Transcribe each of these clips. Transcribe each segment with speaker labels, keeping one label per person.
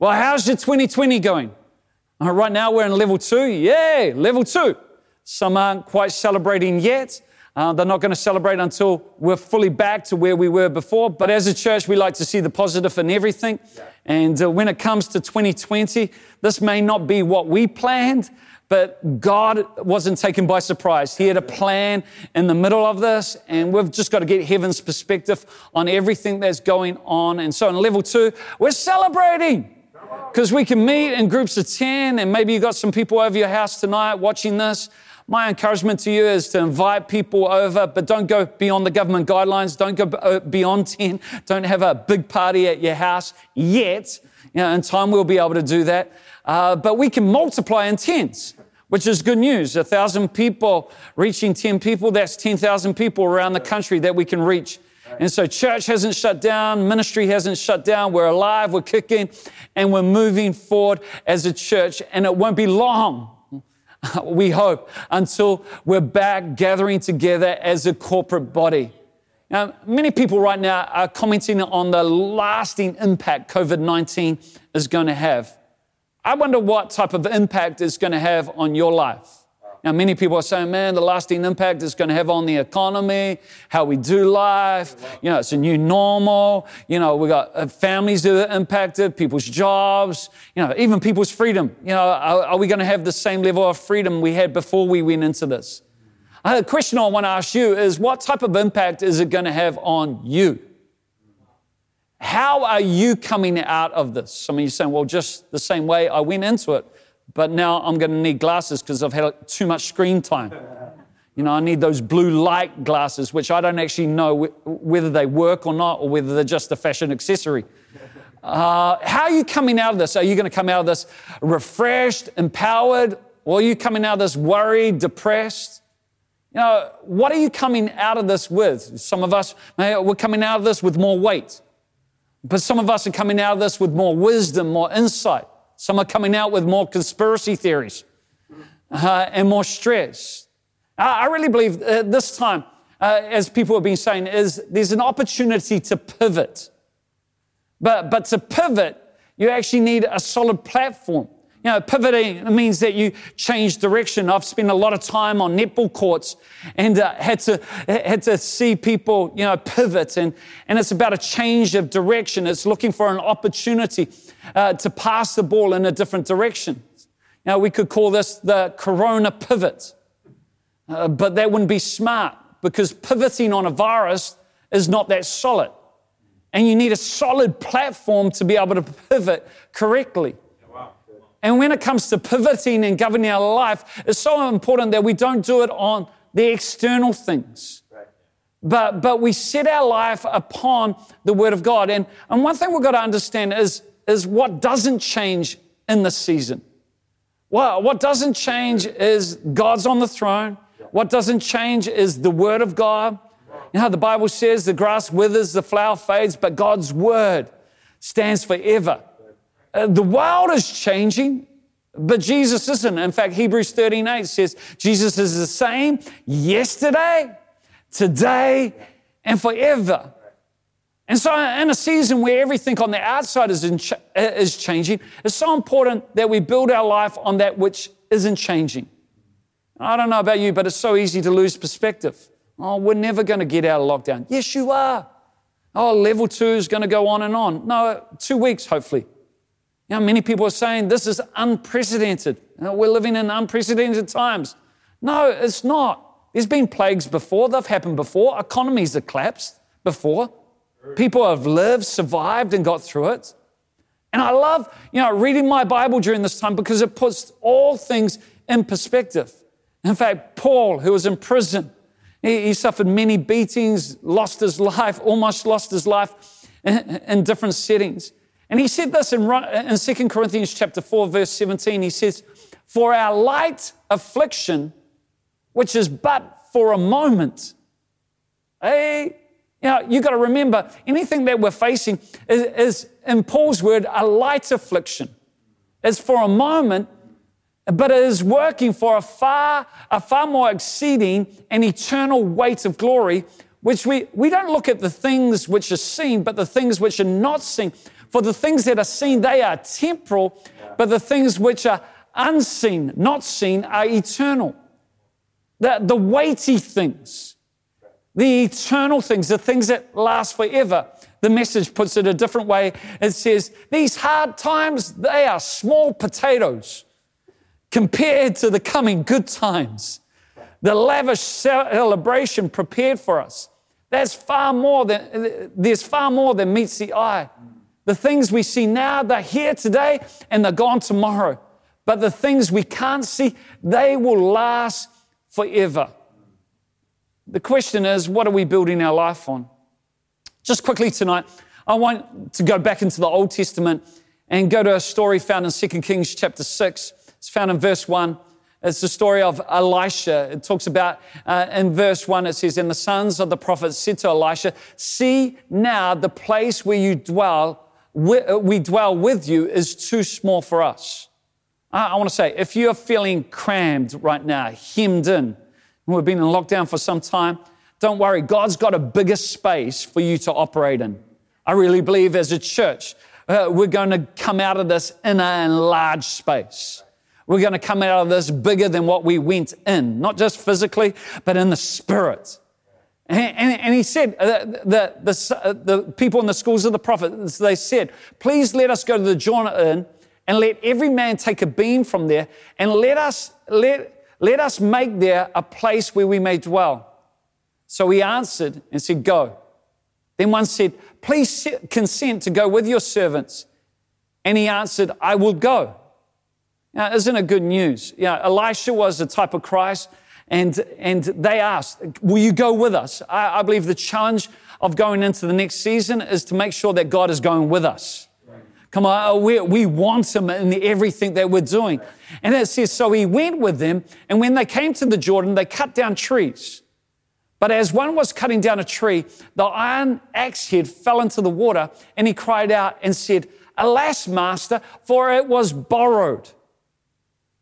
Speaker 1: Well, how's your 2020 going? Uh, right now we're in level two. Yay, level two. Some aren't quite celebrating yet. Uh, they're not going to celebrate until we're fully back to where we were before. But as a church, we like to see the positive in everything. And uh, when it comes to 2020, this may not be what we planned, but God wasn't taken by surprise. He had a plan in the middle of this, and we've just got to get heaven's perspective on everything that's going on. And so in level two, we're celebrating because we can meet in groups of 10, and maybe you got some people over your house tonight watching this. My encouragement to you is to invite people over, but don't go beyond the government guidelines. Don't go uh, beyond 10. Don't have a big party at your house yet. You know, in time, we'll be able to do that. Uh, but we can multiply in tens, which is good news. A thousand people reaching 10 people, that's 10,000 people around the country that we can reach. And so church hasn't shut down, ministry hasn't shut down. We're alive, we're kicking, and we're moving forward as a church. And it won't be long we hope, until we're back gathering together as a corporate body. Now, many people right now are commenting on the lasting impact COVID 19 is going to have. I wonder what type of impact it's going to have on your life. Now, many people are saying, man, the lasting impact is going to have on the economy, how we do life. You know, it's a new normal. You know, we got uh, families that are impacted, people's jobs, you know, even people's freedom. You know, are, are we going to have the same level of freedom we had before we went into this? The question I want to ask you is what type of impact is it going to have on you? How are you coming out of this? Some of you're saying, well, just the same way I went into it but now I'm going to need glasses because I've had too much screen time. You know, I need those blue light glasses, which I don't actually know whether they work or not, or whether they're just a fashion accessory. Uh, how are you coming out of this? Are you going to come out of this refreshed, empowered, or are you coming out of this worried, depressed? You know, what are you coming out of this with? Some of us, we're coming out of this with more weight. But some of us are coming out of this with more wisdom, more insight. Some are coming out with more conspiracy theories uh, and more stress. I, I really believe uh, this time, uh, as people have been saying, is there's an opportunity to pivot. But, but to pivot, you actually need a solid platform. You know, pivoting means that you change direction. I've spent a lot of time on netball courts and uh, had to had to see people, you know, pivot, and and it's about a change of direction. It's looking for an opportunity uh, to pass the ball in a different direction. Now, we could call this the corona pivot, uh, but that wouldn't be smart because pivoting on a virus is not that solid. And you need a solid platform to be able to pivot correctly. And when it comes to pivoting and governing our life, it's so important that we don't do it on the external things. But, but we set our life upon the Word of God. And, and one thing we've got to understand is is what doesn't change in this season. Well, what doesn't change is God's on the throne. What doesn't change is the Word of God. You know how the Bible says the grass withers, the flower fades, but God's Word stands forever. Uh, the world is changing, but Jesus isn't. In fact, Hebrews 13 8 says Jesus is the same yesterday, today, and forever. And so, in a season where everything on the outside is, ch- is changing, it's so important that we build our life on that which isn't changing. I don't know about you, but it's so easy to lose perspective. Oh, we're never going to get out of lockdown. Yes, you are. Oh, level two is going to go on and on. No, two weeks, hopefully. You know, many people are saying this is unprecedented. You know, we're living in unprecedented times. No, it's not. There's been plagues before, they've happened before. Economies have collapsed before. People have lived, survived, and got through it. And I love, you know, reading my Bible during this time because it puts all things in perspective. In fact, Paul, who was in prison, he, he suffered many beatings, lost his life, almost lost his life in, in different settings. And he said this in, in 2 Corinthians chapter 4, verse 17. He says, For our light affliction, which is but for a moment, hey, you know, you've got to remember anything that we're facing is, is, in Paul's word, a light affliction. It's for a moment, but it is working for a far, a far more exceeding and eternal weight of glory, which we, we don't look at the things which are seen, but the things which are not seen. For the things that are seen, they are temporal, but the things which are unseen, not seen, are eternal. The, the weighty things, the eternal things, the things that last forever. The message puts it a different way. It says, These hard times, they are small potatoes compared to the coming good times. The lavish celebration prepared for us. That's far more than, there's far more than meets the eye. The things we see now, they're here today and they're gone tomorrow. But the things we can't see, they will last forever. The question is, what are we building our life on? Just quickly tonight, I want to go back into the Old Testament and go to a story found in 2 Kings chapter 6. It's found in verse 1. It's the story of Elisha. It talks about, uh, in verse 1, it says, And the sons of the prophets said to Elisha, See now the place where you dwell, we, uh, dwell with you, is too small for us. I, want to say, if you're feeling crammed right now, hemmed in, and we've been in lockdown for some time, don't worry, God's got a bigger space for you to operate in. I really believe as a church, uh, we're going to come out of this in a large space. We're going to come out of this bigger than what we went in, not just physically, but in the spirit. And, and, and he said, uh, the, the, uh, the people in the schools of the prophets, they said, please let us go to the Jordan and let every man take a beam from there and let us, let, let us make there a place where we may dwell. So he answered and said, Go. Then one said, Please consent to go with your servants. And he answered, I will go. Now, isn't it good news? Yeah, Elisha was a type of Christ, and, and they asked, Will you go with us? I, I believe the challenge of going into the next season is to make sure that God is going with us. Come on, uh, we, we want him in everything that we're doing. And it says, so he went with them, and when they came to the Jordan, they cut down trees. But as one was cutting down a tree, the iron axe head fell into the water, and he cried out and said, Alas, master, for it was borrowed.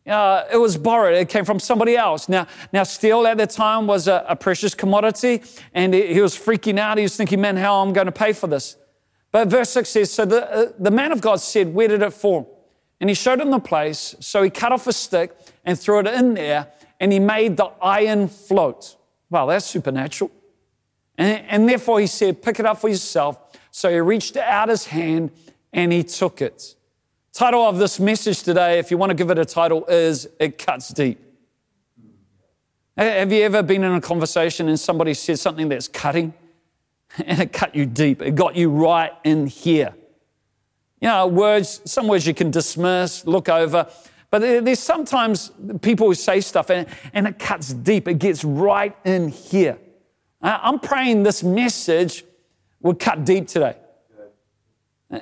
Speaker 1: Uh, it was borrowed. It came from somebody else. Now, now steel at the time was a, a precious commodity, and he, he was freaking out. He was thinking, man, how am I going to pay for this? But verse 6 says, So the, uh, the man of God said, Where did it fall? And he showed him the place. So he cut off a stick and threw it in there, and he made the iron float. Wow, that's supernatural. And, and therefore he said, Pick it up for yourself. So he reached out his hand and he took it. Title of this message today, if you want to give it a title, is It Cuts Deep. Have you ever been in a conversation and somebody said something that's cutting and it cut you deep? It got you right in here. You know, words, some words you can dismiss, look over, but there's sometimes people who say stuff and, and it cuts deep. It gets right in here. I'm praying this message will cut deep today.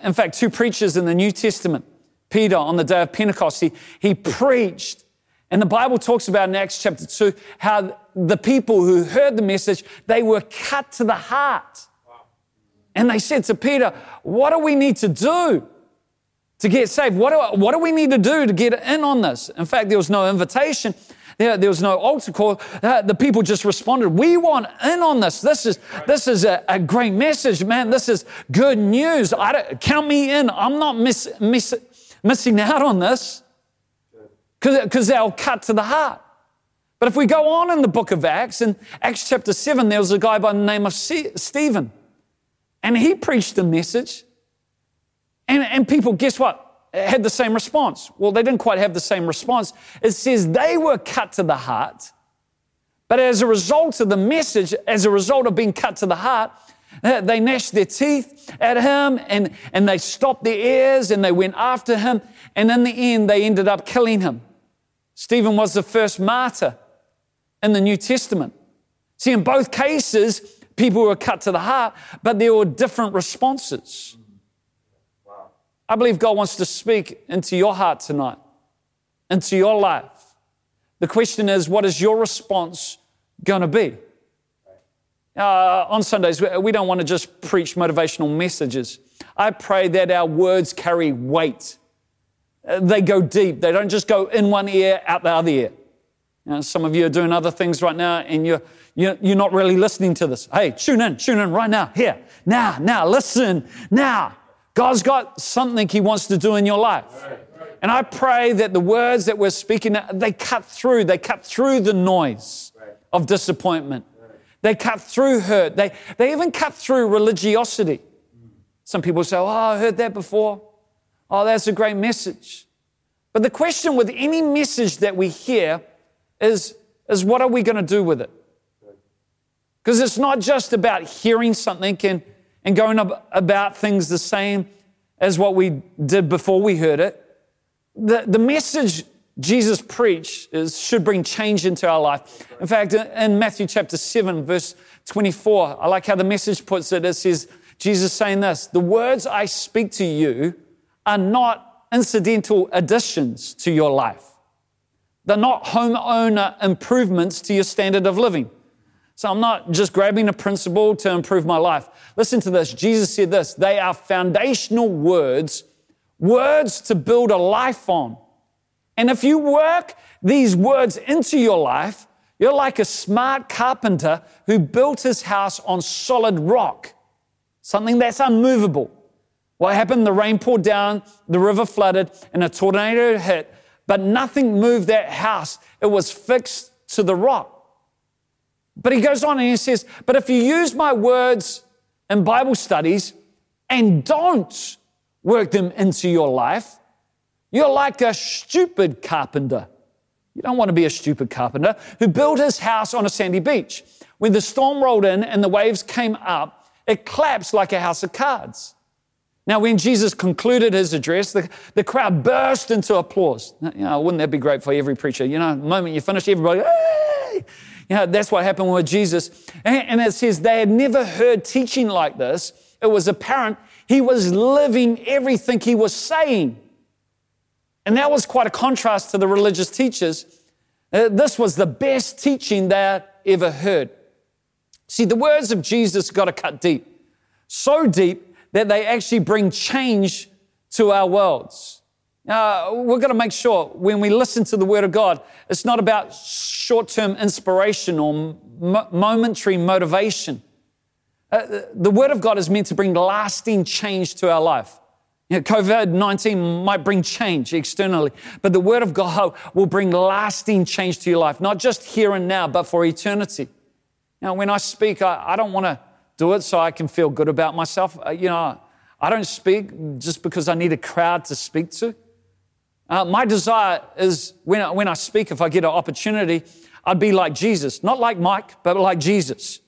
Speaker 1: In fact, two preachers in the New Testament, Peter on the day of Pentecost, he, he preached. And the Bible talks about in Acts chapter 2 how the people who heard the message, they were cut to the heart. And they said to Peter, What do we need to do? to get saved. What do, what do we need to do to get in on this? In fact, there was no invitation. There, there was no altar call. Uh, the people just responded, we want in on this. This is, this is a, a great message, man. This is good news. I don't, count me in. I'm not miss, miss, missing out on this because they'll cut to the heart. But if we go on in the book of Acts, in Acts chapter 7, there was a guy by the name of Stephen. And he preached a message and, and people, guess what? Had the same response. Well, they didn't quite have the same response. It says they were cut to the heart, but as a result of the message, as a result of being cut to the heart, Uh, they gnashed their teeth at him and, and they stopped their ears and they went after him. And in the end, they ended up killing him. Stephen was the first martyr in the New Testament. See, in both cases, people were cut to the heart, but there were different responses. I believe God wants to speak into your heart tonight, into your life. The question is, what is your response going to be? Uh, on Sundays, we don't want to just preach motivational messages. I pray that our words carry weight. Uh, they go deep. They don't just go in one ear, out the other ear. You know, some of you are doing other things right now and you're, you're, you're not really listening to this. Hey, tune in, tune in right now, here, now, now, listen, now. God's got something He wants to do in your life. And I pray that the words that we're speaking, they cut through, they cut through the noise of disappointment. They cut through hurt. They, they even cut through religiosity. Some people say, Oh, I heard that before. Oh, that's a great message. But the question with any message that we hear is, is what are we going to do with it? Because it's not just about hearing something and, and going about things the same as what we did before we heard it. The, the message Jesus preached is, should bring change into our life. In fact, in Matthew chapter 7, verse 24, I like how the message puts it. It says, Jesus saying this, the words I speak to you are not incidental additions to your life. They're not homeowner improvements to your standard of living. So I'm not just grabbing a principle to improve my life. Listen to this. Jesus said this they are foundational words, words to build a life on. And if you work these words into your life, you're like a smart carpenter who built his house on solid rock, something that's unmovable. What happened? The rain poured down, the river flooded, and a tornado hit, but nothing moved that house. It was fixed to the rock. But he goes on and he says, But if you use my words in Bible studies and don't work them into your life, you're like a stupid carpenter. You don't want to be a stupid carpenter who built his house on a sandy beach. When the storm rolled in and the waves came up, it collapsed like a house of cards. Now, when Jesus concluded his address, the, the crowd burst into applause. You know, wouldn't that be great for every preacher? You know, the moment you finish, everybody, hey! You know, that's what happened with Jesus. And it says they had never heard teaching like this. It was apparent he was living everything he was saying. And that was quite a contrast to the religious teachers. Uh, this was the best teaching they ever heard. See, the words of Jesus got to cut deep, so deep that they actually bring change to our worlds. Uh, we've got to make sure when we listen to the Word of God, it's not about short term inspiration or momentary motivation. Uh, the Word of God is meant to bring lasting change to our life. You know, COVID 19 might bring change externally, but the Word of God will bring lasting change to your life, not just here and now, but for eternity. Now, when I speak, I, I don't want to do it so I can feel good about myself. Uh, you know, I don't speak just because I need a crowd to speak to. Uh, my desire is when when I speak, if I get an opportunity, I'd be like Jesus, not like Mike, but like Jesus.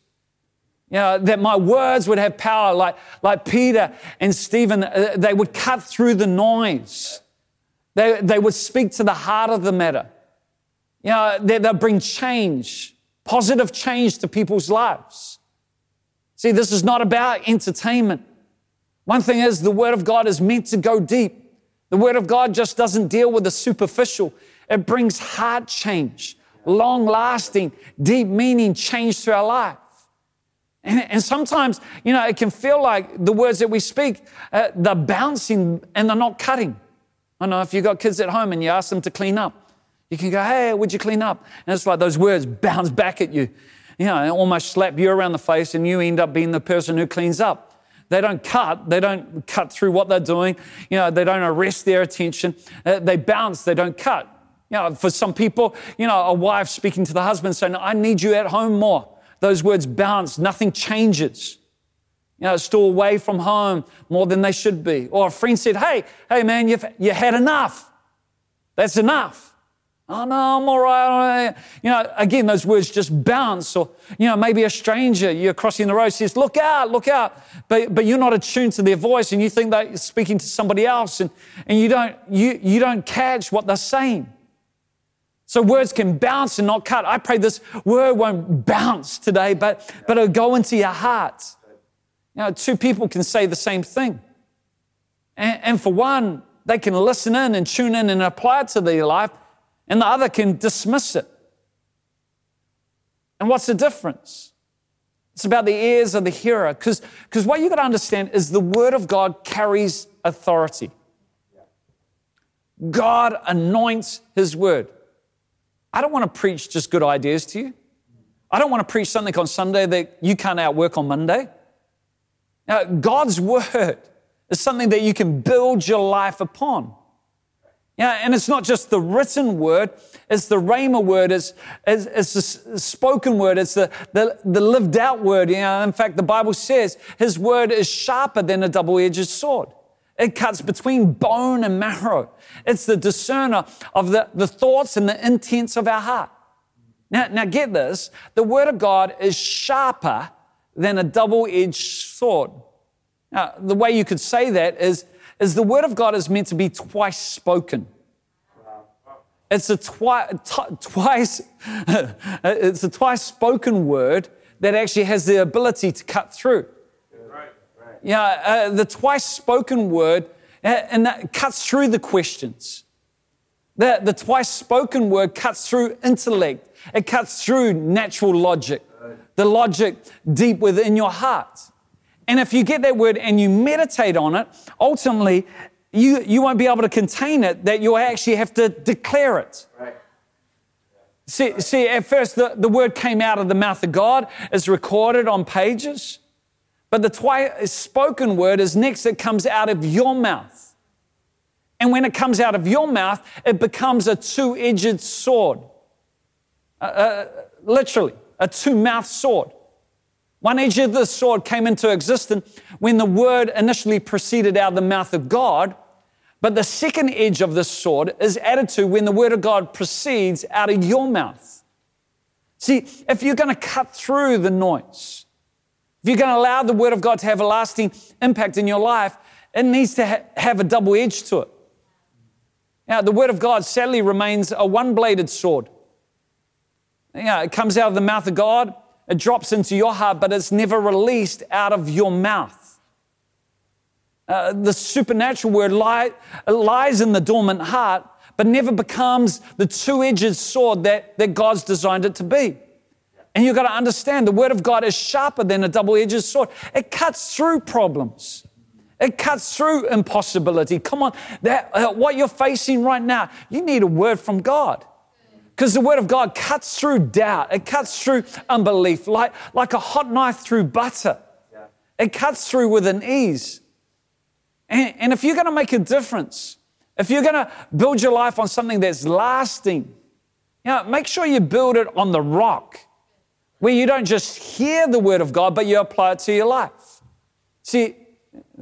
Speaker 1: You know, that my words would have power, like, like Peter and Stephen, uh, they would cut through the noise. They, they would speak to the heart of the matter. You know, they, they'll bring change, positive change to people's lives. See, this is not about entertainment. One thing is, the Word of God is meant to go deep. The Word of God just doesn't deal with the superficial, it brings heart change, long lasting, deep meaning change to our life. And, and, sometimes, you know, it can feel like the words that we speak, uh, they're bouncing and they're not cutting. I know if you've got kids at home and you ask them to clean up, you can go, hey, would you clean up? And it's like those words bounce back at you, you know, and almost slap you around the face and you end up being the person who cleans up. They don't cut. They don't cut through what they're doing. You know, they don't arrest their attention. Uh, they bounce. They don't cut. You know, for some people, you know, a wife speaking to the husband saying, I need you at home more. Those words bounce. Nothing changes. You know, still away from home more than they should be. Or a friend said, Hey, hey man, you've you had enough. That's enough. Oh no, I'm all right. You know, again, those words just bounce. Or, you know, maybe a stranger you're crossing the road says, look out, look out. But, but you're not attuned to their voice and you think they're speaking to somebody else and, and you, don't, you, you don't catch what they're saying. So words can bounce and not cut. I pray this word won't bounce today, but, but it'll go into your heart. You know, two people can say the same thing. And, and for one, they can listen in and tune in and apply it to their life and the other can dismiss it. And what's the difference? It's about the ears of the hearer. Because what you've got to understand is the Word of God carries authority. God anoints His Word. I don't want to preach just good ideas to you. I don't want to preach something on Sunday that you can't outwork on Monday. Now, God's Word is something that you can build your life upon. Yeah, and it's not just the written word, it's the rhema word, it's, it's, it's the spoken word, it's the, the, the lived out word. You know, in fact, the Bible says his word is sharper than a double edged sword. It cuts between bone and marrow. It's the discerner of the, the thoughts and the intents of our heart. Now, now get this the word of God is sharper than a double edged sword. Now, the way you could say that is is the word of God is meant to be twice spoken. It's a twi- t- twice, it's a twice spoken word that actually has the ability to cut through. Yeah, uh, the twice spoken word, uh, and that cuts through the questions. The, the twice spoken word cuts through intellect. It cuts through natural logic, the logic deep within your heart. And if you get that word and you meditate on it, ultimately, you, you won't be able to contain it, that you'll actually have to declare it. Right. See, see, at first the, the word came out of the mouth of God, it's recorded on pages, but the twice spoken word is next, it comes out of your mouth. And when it comes out of your mouth, it becomes a two edged sword. Uh, uh, literally, a two mouthed sword. One edge of the sword came into existence when the word initially proceeded out of the mouth of God, but the second edge of the sword is added to when the word of God proceeds out of your mouth. See, if you're going to cut through the noise, if you're going to allow the word of God to have a lasting impact in your life, it needs to ha- have a double edge to it. Now, the word of God sadly remains a one bladed sword. Yeah, it comes out of the mouth of God it drops into your heart, but it's never released out of your mouth. Uh, the supernatural word lie, lies in the dormant heart, but never becomes the two edged sword that, that God's designed it to be. And you've got to understand the word of God is sharper than a double edged sword. It cuts through problems. It cuts through impossibility. Come on, that, uh, what you're facing right now, you need a word from God. Because the Word of God cuts through doubt, it cuts through unbelief like, like a hot knife through butter. Yeah. It cuts through with an ease. And, and if you're going to make a difference, if you're going to build your life on something that's lasting, you know, make sure you build it on the rock where you don't just hear the Word of God, but you apply it to your life. See,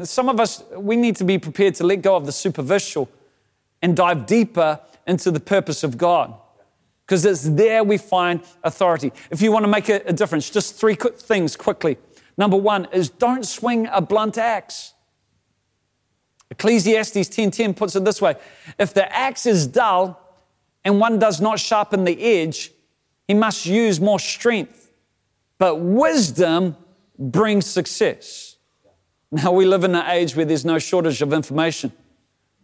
Speaker 1: some of us, we need to be prepared to let go of the superficial and dive deeper into the purpose of God because it's there we find authority. If you want to make a, difference, just three quick things quickly. Number one is don't swing a blunt axe. Ecclesiastes 10:10 puts it this way: If the axe is dull and one does not sharpen the edge, he must use more strength. But wisdom brings success. Now we live in an age where there's no shortage of information.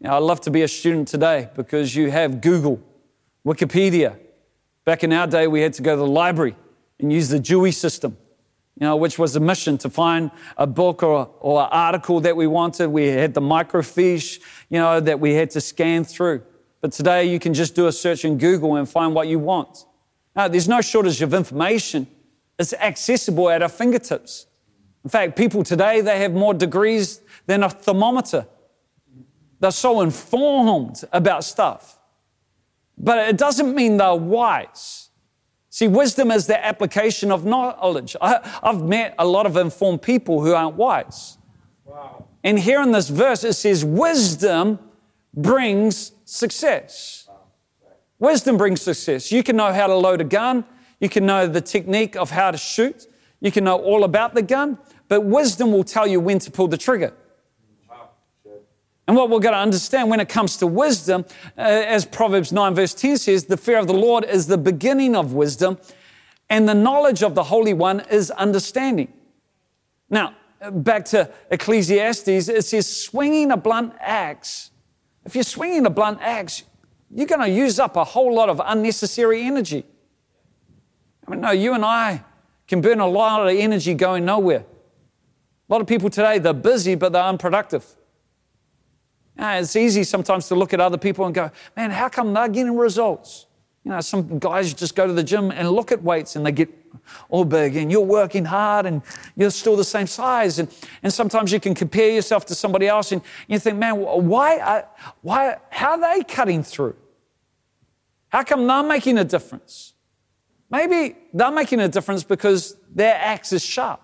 Speaker 1: I love to be a student today because you have Google, Wikipedia, Back in our day, we had to go to the library and use the Dewey system, you know, which was a mission to find a book or, or an article that we wanted. We had the microfiche, you know, that we had to scan through. But today, you can just do a search in Google and find what you want. Now, there's no shortage of information. It's accessible at our fingertips. In fact, people today, they have more degrees than a thermometer. They're so informed about stuff. But it doesn't mean they're wise. See, wisdom is the application of knowledge. I, have met a lot of informed people who aren't wise. Wow. And here in this verse, it says, wisdom brings success. Wisdom brings success. You can know how to load a gun, you can know the technique of how to shoot, you can know all about the gun, but wisdom will tell you when to pull the trigger. And what we're going to understand when it comes to wisdom, uh, as Proverbs 9, verse 10 says, the fear of the Lord is the beginning of wisdom, and the knowledge of the Holy One is understanding. Now, back to Ecclesiastes, it says, swinging a blunt axe. If you're swinging a blunt axe, you're going to use up a whole lot of unnecessary energy. I mean, no, you and I can burn a lot of energy going nowhere. A lot of people today, they're busy, but they're unproductive. Uh, it's easy sometimes to look at other people and go, man, how come they're getting results? You know, some guys just go to the gym and look at weights and they get all big and you're working hard and you're still the same size. And, and sometimes you can compare yourself to somebody else and you think, man, why, are, why, how are they cutting through? How come they're making a difference? Maybe they're making a difference because their axe is sharp.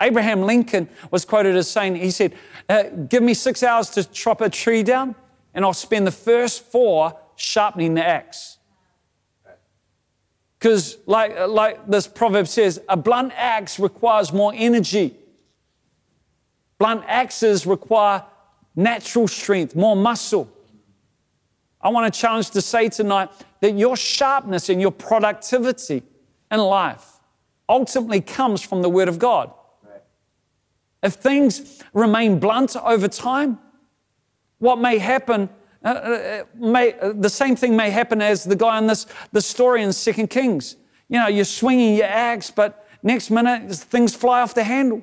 Speaker 1: Abraham Lincoln was quoted as saying, he said, uh, Give me six hours to chop a tree down, and I'll spend the first four sharpening the axe. Because, like, like this proverb says, a blunt axe requires more energy. Blunt axes require natural strength, more muscle. I want to challenge to say tonight that your sharpness and your productivity in life ultimately comes from the Word of God. If things remain blunt over time, what may happen, uh, uh, may, uh, the same thing may happen as the guy in this the story in Second Kings. You know, you're swinging your axe, but next minute things fly off the handle.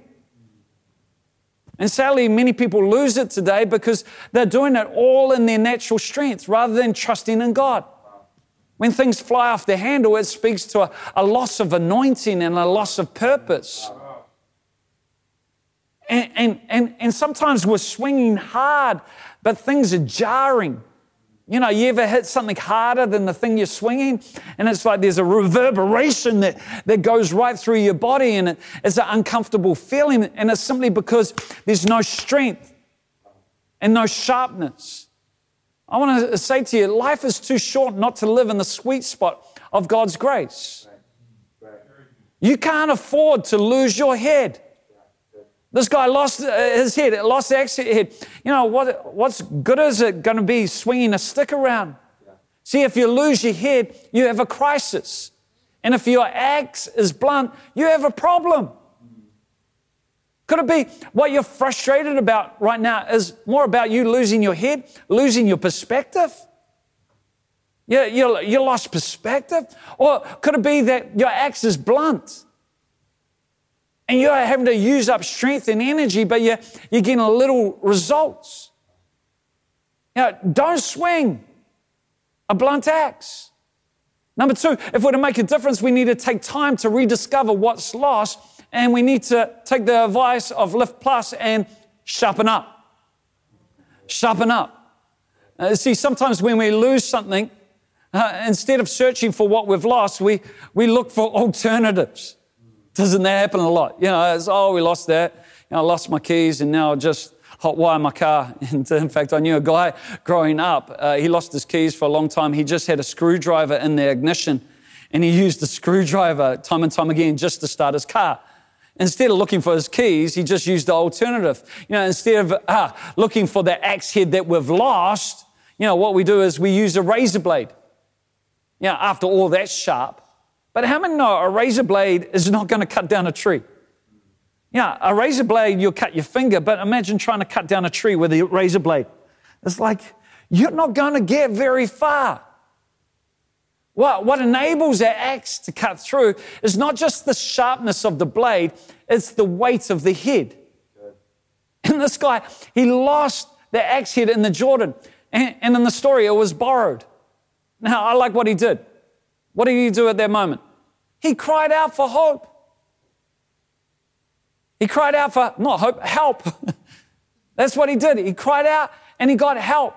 Speaker 1: And sadly, many people lose it today because they're doing it all in their natural strength rather than trusting in God. When things fly off the handle, it speaks to a, a loss of anointing and a loss of purpose. And, and, and, and sometimes we're swinging hard, but things are jarring. You know, you ever hit something harder than the thing you're swinging? And it's like there's a reverberation that, that goes right through your body, and it, it's an uncomfortable feeling. And it's simply because there's no strength and no sharpness. I want to say to you, life is too short not to live in the sweet spot of God's grace. You can't afford to lose your head. This guy lost uh, his head, lost the axe head. You know, what, what's good is it going to be swinging a stick around? See, if you lose your head, you have a crisis. And if your axe is blunt, you have a problem. Could it be what you're frustrated about right now is more about you losing your head, losing your perspective? You, you, you lost perspective? Or could it be that your axe is blunt? And you're having to use up strength and energy, but you're, you're getting little results. Know, don't swing a blunt axe. Number two, if we're to make a difference, we need to take time to rediscover what's lost, and we need to take the advice of Lift Plus and sharpen up. Sharpen up. Uh, see, sometimes when we lose something, uh, instead of searching for what we've lost, we, we look for alternatives. Doesn't that happen a lot? You know, it's, oh, we lost that. You know, I lost my keys and now I just hot wire my car. And in fact, I knew a guy growing up. Uh, he lost his keys for a long time. He just had a screwdriver in the ignition and he used the screwdriver time and time again just to start his car. Instead of looking for his keys, he just used the alternative. You know, instead of ah, looking for the axe head that we've lost, you know, what we do is we use a razor blade. You know, after all that's sharp, but how many know a razor blade is not going to cut down a tree? Yeah, a razor blade, you'll cut your finger, but imagine trying to cut down a tree with a razor blade. It's like you're not going to get very far. What, what enables that axe to cut through is not just the sharpness of the blade, it's the weight of the head. And this guy, he lost the axe head in the Jordan. And, and in the story, it was borrowed. Now, I like what he did. What did he do at that moment? He cried out for hope. He cried out for, not hope, help. That's what he did. He cried out and he got help.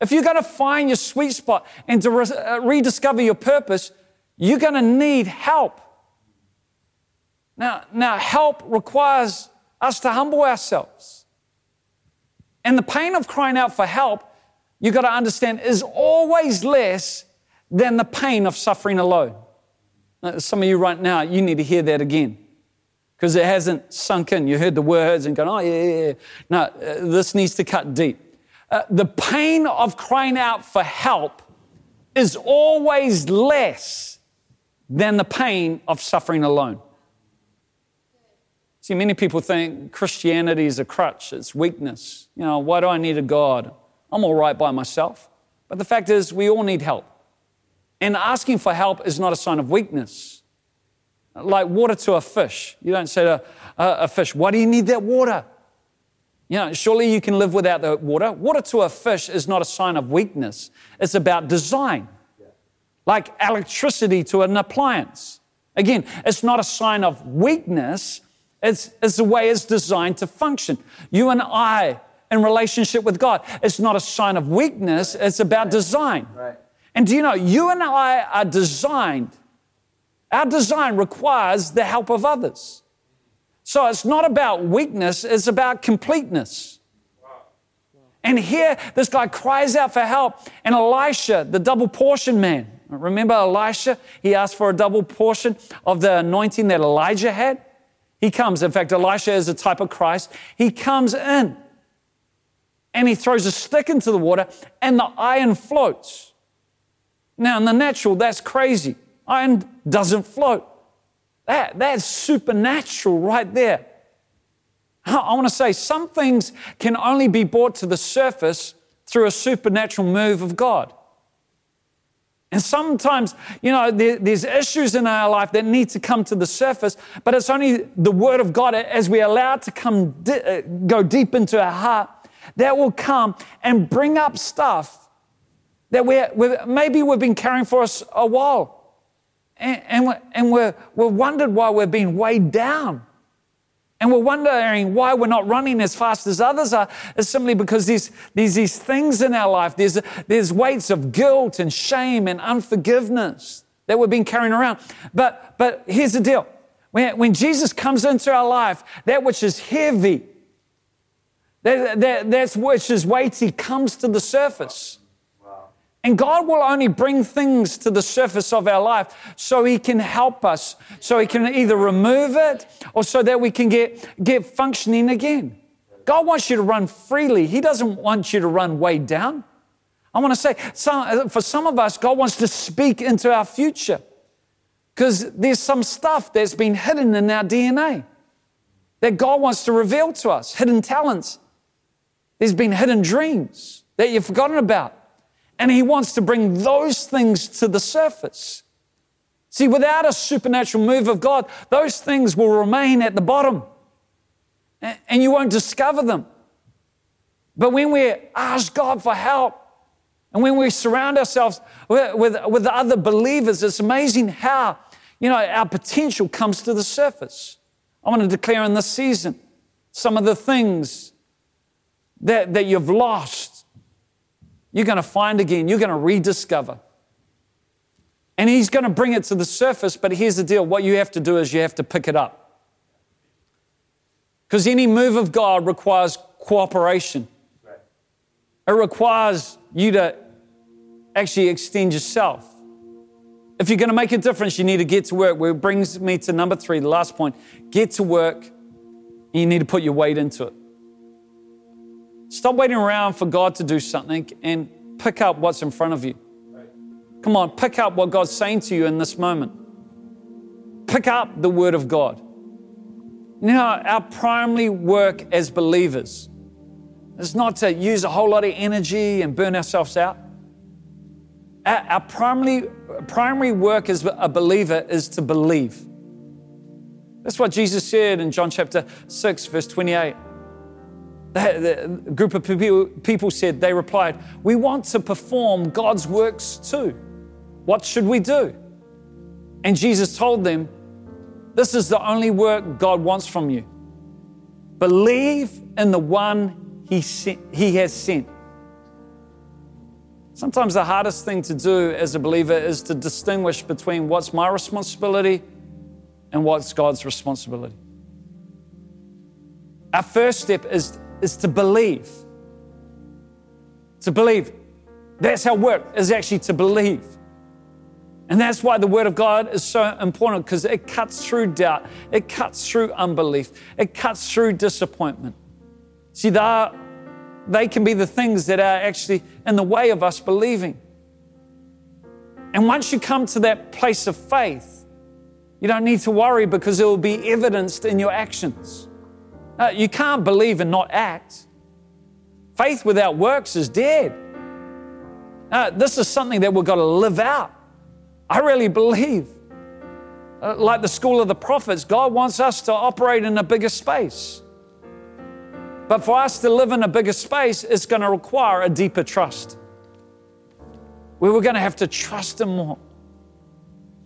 Speaker 1: If you're going to find your sweet spot and to re- uh, rediscover your purpose, you're going to need help. Now, now, help requires us to humble ourselves. And the pain of crying out for help, you've got to understand, is always less than the pain of suffering alone. Uh, some of you right now, you need to hear that again because it hasn't sunk in. You heard the words and gone, oh, yeah, yeah, yeah. No, uh, this needs to cut deep. Uh, the pain of crying out for help is always less than the pain of suffering alone. See, many people think Christianity is a crutch, it's weakness. You know, why do I need a God? I'm all right by myself. But the fact is, we all need help. And asking for help is not a sign of weakness. Like water to a fish. You don't say to a, fish, Why do you need that water? You know, surely you can live without the water. Water to a fish is not a sign of weakness, it's about design. like electricity to an appliance. Again, it's not a sign of weakness, it's, it's the way it's designed to function. You and I in relationship with God, it's not a sign of weakness, it's about design.
Speaker 2: Right.
Speaker 1: And do you know, you and I are designed, our design requires the help of others. So it's not about weakness, it's about completeness. And here, this guy cries out for help, and Elisha, the double portion man, remember Elisha? He asked for a double portion of the anointing that Elijah had. He comes, in fact, Elisha is a type of Christ. He comes in and he throws a stick into the water, and the iron floats. Now, in the natural, that's crazy. Iron doesn't float. That, that's supernatural right there. I want to say some things can only be brought to the surface through a supernatural move of God. And sometimes, you know, there, there's issues in our life that need to come to the surface, but it's only the Word of God as we allow it to come, di- uh, go deep into our heart, that will come and bring up stuff that we're, we're maybe we've been carrying for us a while. And, and, we're, and we're, we're wondered why we're being weighed down. And we're wondering why we're not running as fast as others are. It's simply because there's, there's these things in our life. There's, there's weights of guilt and shame and unforgiveness that we've been carrying around. But, but here's the deal. When, when Jesus comes into our life, that which is heavy, that, that, that's which is weighty comes to the surface. And God will only bring things to the surface of our life so He can help us, so He can either remove it or so that we can get, get functioning again. God wants you to run freely, He doesn't want you to run way down. I want to say, some, for some of us, God wants to speak into our future because there's some stuff that's been hidden in our DNA that God wants to reveal to us hidden talents. There's been hidden dreams that you've forgotten about. And he wants to bring those things to the surface. See, without a supernatural move of God, those things will remain at the bottom and you won't discover them. But when we ask God for help and when we surround ourselves with, with, other believers, it's amazing how, you know, our potential comes to the surface. I want to declare in this season some of the things that, that you've lost you're going to find again, you're going to rediscover. And He's going to bring it to the surface, but here's the deal what you have to do is you have to pick it up. Because any move of God requires cooperation, it requires you to actually extend yourself. If you're going to make a difference, you need to get to work. Which brings me to number three, the last point. Get to work, and you need to put your weight into it. Stop waiting around for God to do something and pick up what's in front of you. Come on, pick up what God's saying to you in this moment. Pick up the Word of God. Know, our primary work as believers is not to use a whole lot of energy and burn ourselves out. Our, our primary, primary work as a believer is to believe. That's what Jesus said in John chapter 6, verse 28. The, group of people, said, they replied, We want to perform God's works too. What should we do? And Jesus told them, This is the only work God wants from you. Believe in the one He, sent, he has sent. Sometimes the hardest thing to do as a believer is to distinguish between what's my responsibility and what's God's responsibility. Our first step is is to believe. To believe. That's how work is actually to believe. And that's why the Word of God is so important because it cuts through doubt, it cuts through unbelief, it cuts through disappointment. See, they, are, they can be the things that are actually in the way of us believing. And once you come to that place of faith, you don't need to worry because it will be evidenced in your actions. Uh, you can't believe and not act. Faith without works is dead. Uh, this is something that we've got to live out. I really believe, uh, like the school of the prophets, God wants us to operate in a bigger space. But for us to live in a bigger space, it's going to require a deeper trust. We were going to have to trust Him more.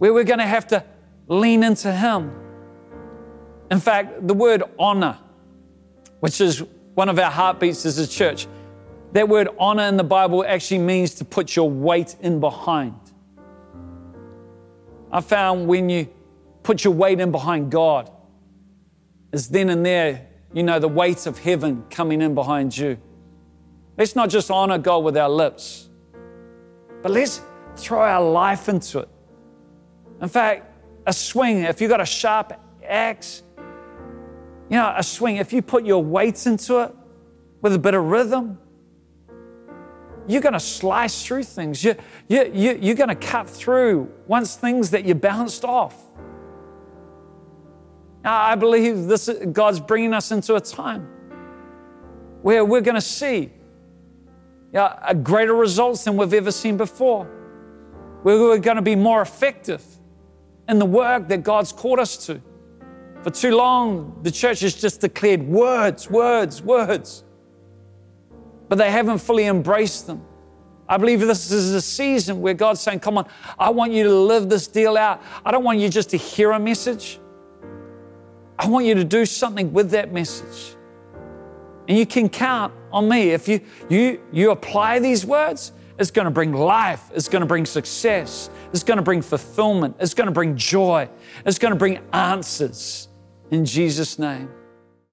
Speaker 1: we're going to have to lean into Him. In fact, the word honor, which is one of our heartbeats as a church, that word honor in the Bible actually means to put your weight in behind. I found when you put your weight in behind God, is then and there, you know, the weight of heaven coming in behind you. Let's not just honor God with our lips, but let's throw our life into it. In fact, a swing, if you've got a sharp axe, you know, a swing, if you put your weights into it with a bit of rhythm, you're going to slice through things. You, you, you, you're going to cut through once things that you bounced off. Now, I believe this, God's bringing us into a time where we're going to see you know, greater results than we've ever seen before. Where we're going to be more effective in the work that God's called us to. For too long, the church has just declared words, words, words, but they haven't fully embraced them. I believe this is a season where God's saying, Come on, I want you to live this deal out. I don't want you just to hear a message. I want you to do something with that message. And you can count on me. If you, you, you apply these words, it's going to bring life, it's going to bring success, it's going to bring fulfillment, it's going to bring joy, it's going to bring answers in Jesus' name.